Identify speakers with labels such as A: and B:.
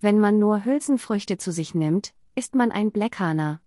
A: Wenn man nur Hülsenfrüchte zu sich nimmt, ist man ein Blackhahner.